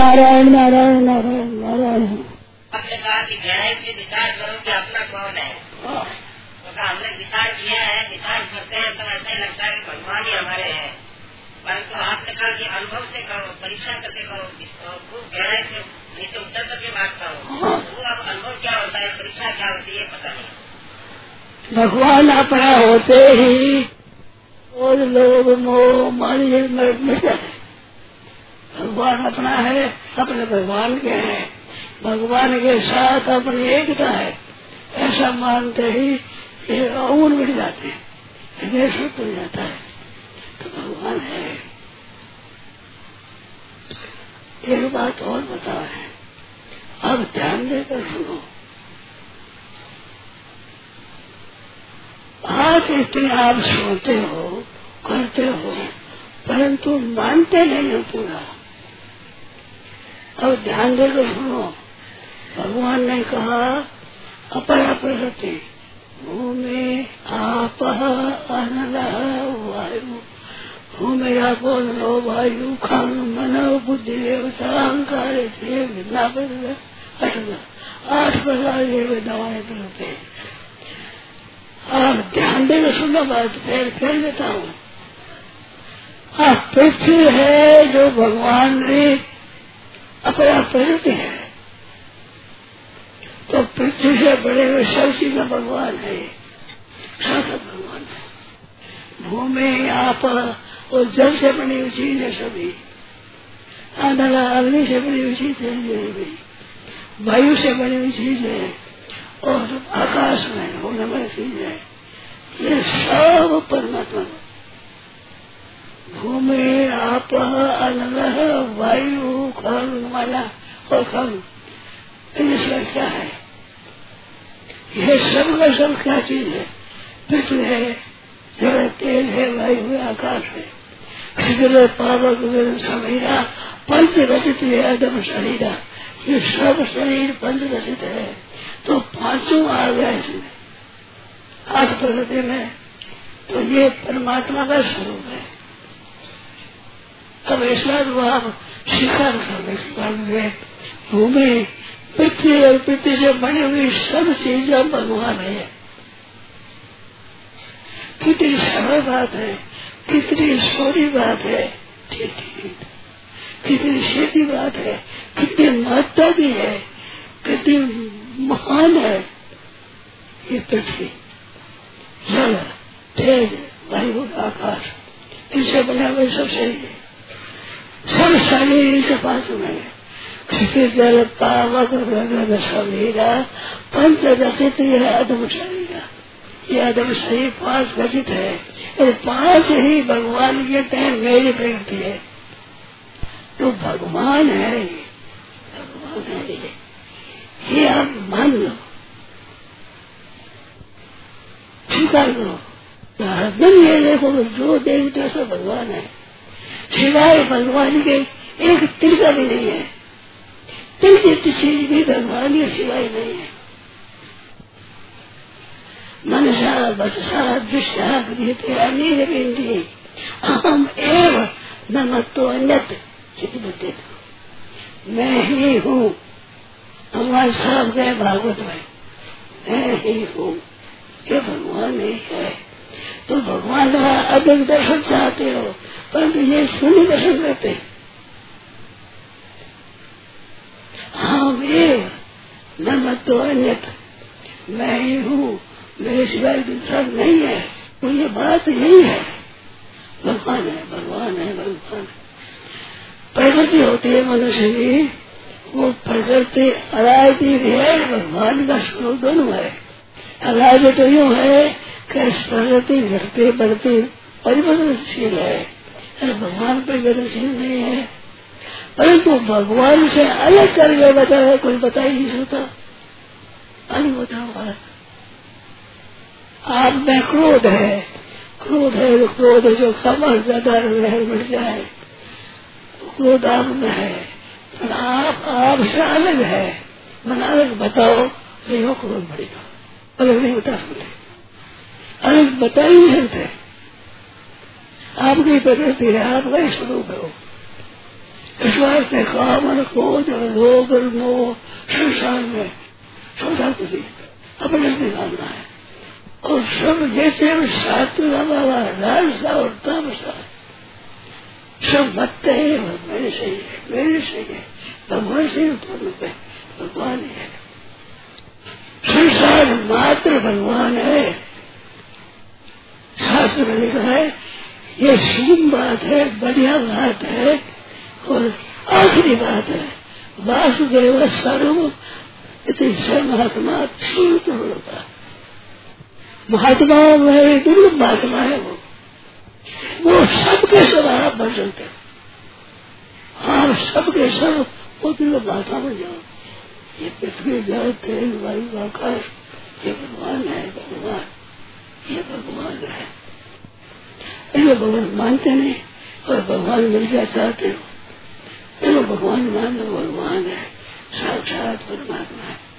नारायण नारायण नारायण नारायण आपने कहा कि गहराई से विचार करो कि अपना कौन है। तो कहा हमने विचार किया है विचार करते हैं तो ऐसा ही लगता है कि भगवान ही हमारे हैं परंतु आपने कहा कि अनुभव से करो परीक्षा करके करो खूब गहराई से नीचे उतर करके बात करो हाँ। वो अब अनुभव क्या होता है परीक्षा क्या होती है पता नहीं भगवान अपना होते ही और लोग मोह मन ये मिट जाते भगवान अपना है, अपने भगवान के हैं। भगवान के साथ अपनी एकता है। ऐसा मानते ही ये और मिट जाते हैं। शुद्ध हो जाता है। तो भगवान है। एक बात और बता है। अब ध्यान देकर सुनो। बात इतनी आप सुनते हो, करते हो, परंतु मानते नहीं हो पूरा। अब ध्यान देकर सुनो भगवान ने कहा अपरा प्रकृति भूमि, आप वायु। भूमि आपो नो वायु खंग मन, बुद्धि अहंकार आठ प्रकार ये दवाएँ प्रकृति आप ध्यान देकर सुनो बात, फिर फिर देता हूँ हाँ पृथ्वी है जो भगवान ने अपना प्रकृति है। तो पृथ्वी से बड़े हुए सब चीज़ें भगवान है। सब भगवान है? भूमि, आप और जल से बनी हुई चीज़ है सभी। आंधला अग्नि से बनी हुई चीज़ है भी। वायु से बनी हुई चीज़ है और आकाश में होने वाली चीज़ है। ये सब परमात्मा भूमि आप अनल वायु, खल, माला और खल। इसका क्या है? यह सब का सब क्या चीज़ है? पृथ्वी है जल तेल है, वायु है, आकाश है। शीघ्र पावक समीरा, पंच रचित है अदम शरीरा। ये सब शरीर पंच रचित है। तो पाँचों आ गया इसमें। आठ प्रकृति में तो ये परमात्मा का स्वरूप है। अब ऐसा तो आप स्वीकार कर हुए भूमि, पृथ्वी और पृथ्वी से बनी हुई सब चीज़ें भगवान है। कितनी सरल बात है, कितनी सोरी बात है, ठीक ठीक। कितनी सीधी बात है, कितनी महत्ता भी है, कितनी महान है। ये पृथ्वी जल तेज वायु आकाश इनसे बना हुए सब सही है। सब शरीर इनसे पाँच में क्षितिज जल पावक समीरा पंच रचित है अदम शरीर। ये अदम शरीर पाँच रचित है। और पाँच ही भगवान के तय मेरी प्रकृति है। तो भगवान है ये। भगवान है ये। ये आप मान लो। स्वीकार करो। हरदम ये देखो, जो देवता सब भगवान है। सिवाय भगवान के, एक तिल का भी नहीं है। तिल जितनी चीज़ भी भगवान के सिवाय नहीं है। मनसा बदसा दृष्टा, गृहते अनेक बिंदी हम एव न मतो अन्यत बुद्धि मैं ही हूँ। भगवान साहब गए भागवत में। मैं ही हूँ। ये भगवान ही है। तो भगवान अधिक दर्शन चाहते हो, परंतु ये शून्य दर्शन करते हम ये न मत तो अन्य मैं ही हूँ, मेरे सिवाय दूसरा नहीं है तो ये बात यही है। भगवान है भगवान है भगवान है। प्रकृति होती है मनुष्य की, वो प्रकृति अरायती भी है, भगवान का स्वरूप दोनों है। अराय तो यूँ है प्रकृति घटती बढ़ती, परिवर्तनशील है। भगवान परिवर्तनशील नहीं है। परंतु भगवान से अलग करके बताया कोई बता ही नहीं सकता अलग बताओ आप में क्रोध है। क्रोध है तो क्रोध जो समझ ज़्यादा रह मिट जाए, क्रोध आप में है। पर आप आपसे अलग है। मन अलग बताओ तो यो क्रोध बढ़ेगा। अलग नहीं बता सकते अलग बता ही नहीं सकते आपकी प्रकृति है आपका ही। स्वरूप है वो इस वास्ते काम और क्रोध और लोभ मोह संसार में संसार को अपने निकालना है। और सब जैसे शास्त्र बाबा राजसा और तामसा सब मत्ते है मेरे से ही है, मेरे से ही है। भगवान से ही उत्पन्न पे भगवान ही है। संसार मात्र भगवान है। शास्त्र में है। ये शुभ बात है, बढ़िया बात है और आखिरी बात है। वासुदेव सर्व इतने महात्मा छूट होगा महात्मा में दुर्लभ महात्मा है वो। वो सबके सब आप बन सकते आप सबके सब वो दुर्लभ महात्मा बन जाओ। ये पृथ्वी जल तेल, वायु, आकाश, ये भगवान है, भगवान। ये भगवान है। ये भगवान मानते नहीं और भगवान मिल गया चाहते हो। चलो भगवान मान लो भगवान है, साक्षात परमात्मा है।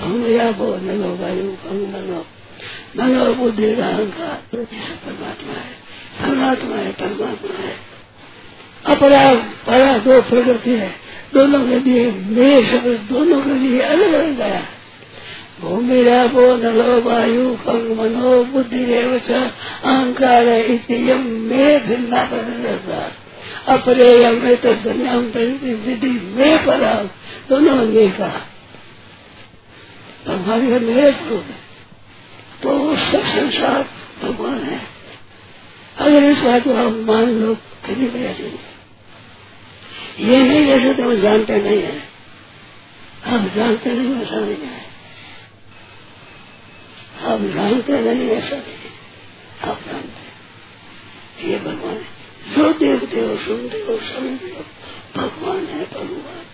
हम या वो न लो वायु, हम न लो न लो बुद्धि अहंकार परमात्मा है। परमात्मा है परमात्मा है। अपरा, परा दो प्रकृति है, दोनों के लिए मेरे शब्द दोनों के लिए अलग अलग गया भूमि रापो नलो वायु खंग मनो बुद्धि रेवच अहंकार मे भिन्ना पर अपरे अमृत दुनिया विधि में परा। दोनों ने कहा हमारे मेरे स्वरूप तो वो सब संसार भगवान है। अगर इस बात को हम मान लो कितनी बढ़िया चीज़ ये नहीं जैसे तो हम जानते नहीं है। हम जानते नहीं, ऐसा नहीं है। हम जानते नहीं ऐसा नहीं आप जानते ये भगवान है जो देखते हो, सुनते हो, समझते हो, भगवान है भगवान।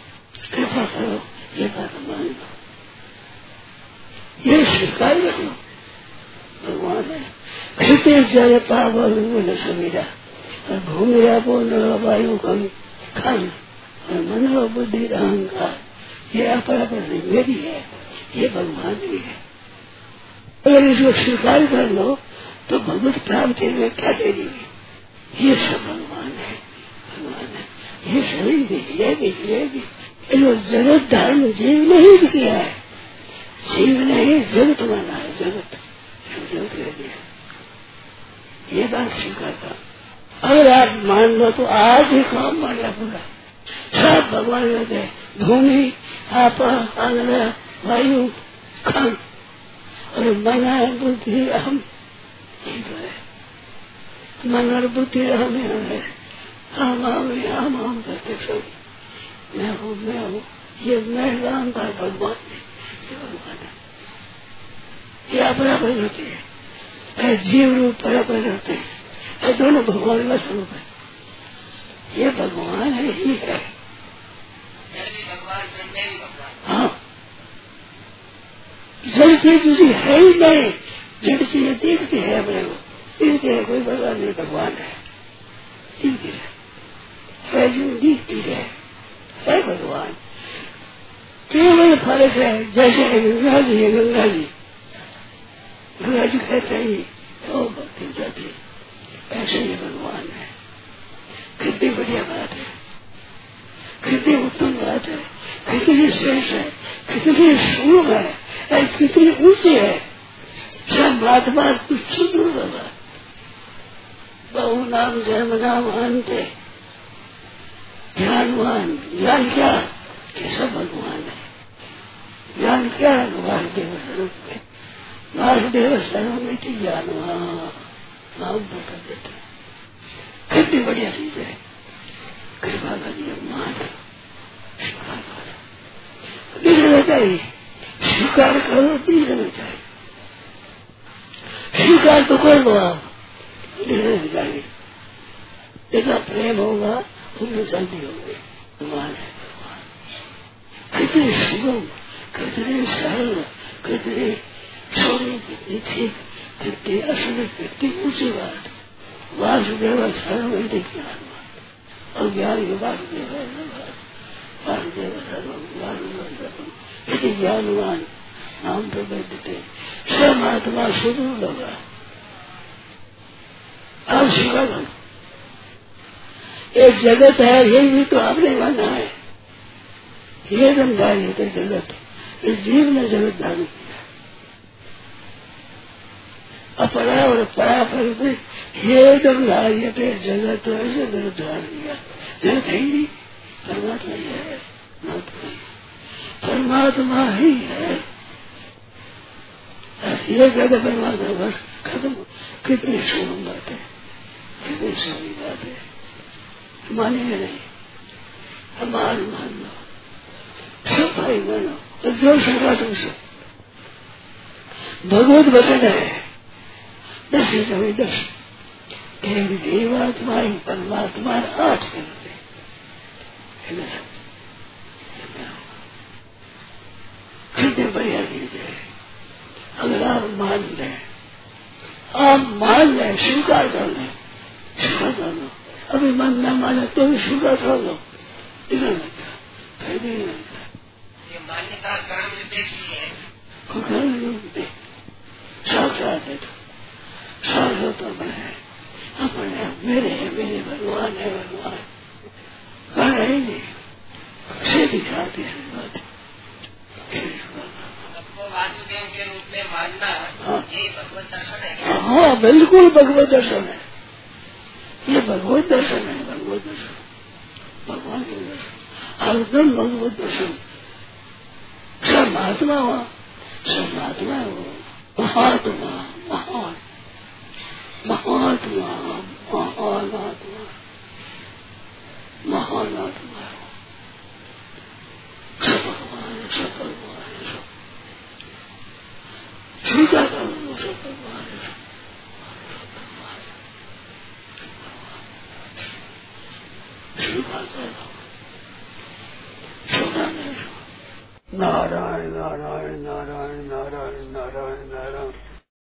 कृपा करो ये बात मान लो ये स्वीकार कर लो भगवान है। कृत्य जल पावन समीरा। और भूमि न वायु कम खान और मनो बुद्धि, अहंकार। ये अपरा पर मेरी है। ये भगवान भी है। अगर इसको स्वीकार कर लो तो भगवत प्राप्ति में क्या देरी है? ये सब भगवान है भगवान है। ये शरीर भी ये भी ये भी ये जगत धर्म जीव नहीं किया है। जीव नहीं, जगत माना है, जगत। जगत ले गया ये बात स्वीकार था अगर आप मान लो तो आज ही काम मानना पूरा सब भगवान रहते भूमि, आप अग्र वायु खन और मना बुद्धि अहम तो है। मन और बुद्धि हमें हमें हम हम हम हम करते सब। मैं हूँ मैं हूँ। ये मैं का भगवान ये भगवान है। ये अपना रहते है। जीव रूप बराबर रहते हैं। दोनों भगवान का स्वरूप है। ये भगवान है ही। है हाँ। जड़ से दूसरी है ही नहीं जड़ से ये देखते हैं अपने को। दिखते है कोई भगवान नहीं भगवान है। दिखती है। है भगवान। केवल फ़र्क है, जैसे गंगा जी है गंगा जी गंगा जी कहते ही तो भक्ति जाती, ऐसे ही भगवान है। कितनी बढ़िया बात है। कितनी उत्तम बात है। कितनी श्रेष्ठ है। कितनी शुभ है। कितनी ऊँची है? सब बात बात कुछ दूर होगा बहु नाम जन्म नाम अंत ज्ञानवान ज्ञान क्या? सब भगवान है? ज्ञान क्या है वासुदेव स्वरूप में? वासुदेव थी ज्ञानवान नाम बता देते। कितनी बढ़िया चीज़ है। कृपा का नियम मात्र स्वीकार करो स्वीकार करो दिखना चाहिए। स्वीकार तो कर लो आप। निर्णय जाएँगे जैसा प्रेम होगा, उनमें जल्दी होंगे। भगवान है कितने सुगम, कितने सरल, कितने छोड़े कितनी ठीक, कितनी असल कितनी ऊँची बात। वासुदेव सर्व ज्ञान और ज्ञान के वासुदेव वासुदेव सर्व वासुदेव सर्व यदि ज्ञानवान नाम तो बैठते। सब आत्मा सुदूर लगा अब स्वीकार ये जगत है, ये भी तो आपने माना है। ये धारण थे जगत। इस जीव ने जगत धारण अपरा और परा पर ये दम धारिय थे जगत, ऐसे जगत धारण किया। जगत है ही नहीं, परमात्मा ही है। परमात्मा ही है। ये कहते परमात्मा बस खत्म। कितनी सोम बात है। कितनी सारी बात है। मानेंगे नहीं। हमार मान लो सब भाई मानो और जो सका तुमसे। भगवत वचन है। दस कभी दस। एक जीवात्मा ही परमात्मा आठ करते कितने बढ़िया चीज़ है। अगर आप मान लें आप मान लें स्वीकार कर लें स्वीकार कर लो। अभी मन न माने तो भी स्वीकार कर लो। इधर लगता फिर भी लगता ये मान्यता कर्म निरपेक्ष ही। है साक्षात है तो। साक्षात है। अपने मेरे है मेरे भगवान है भगवान। कर रहे नहीं सीधी जाती है बात। वासुदेव के रूप में मानना हाँ। ये भगवत दर्शन है। बिल्कुल भगवत दर्शन है। ये भगवत दर्शन है, भगवत दर्शन। भगवान के दर्शन। हरदम भगवत दर्शन। सब महात्मा हुआ सब महात्मा है वो महात्मा, महान महात्मा महान आत्मा महान आत्मा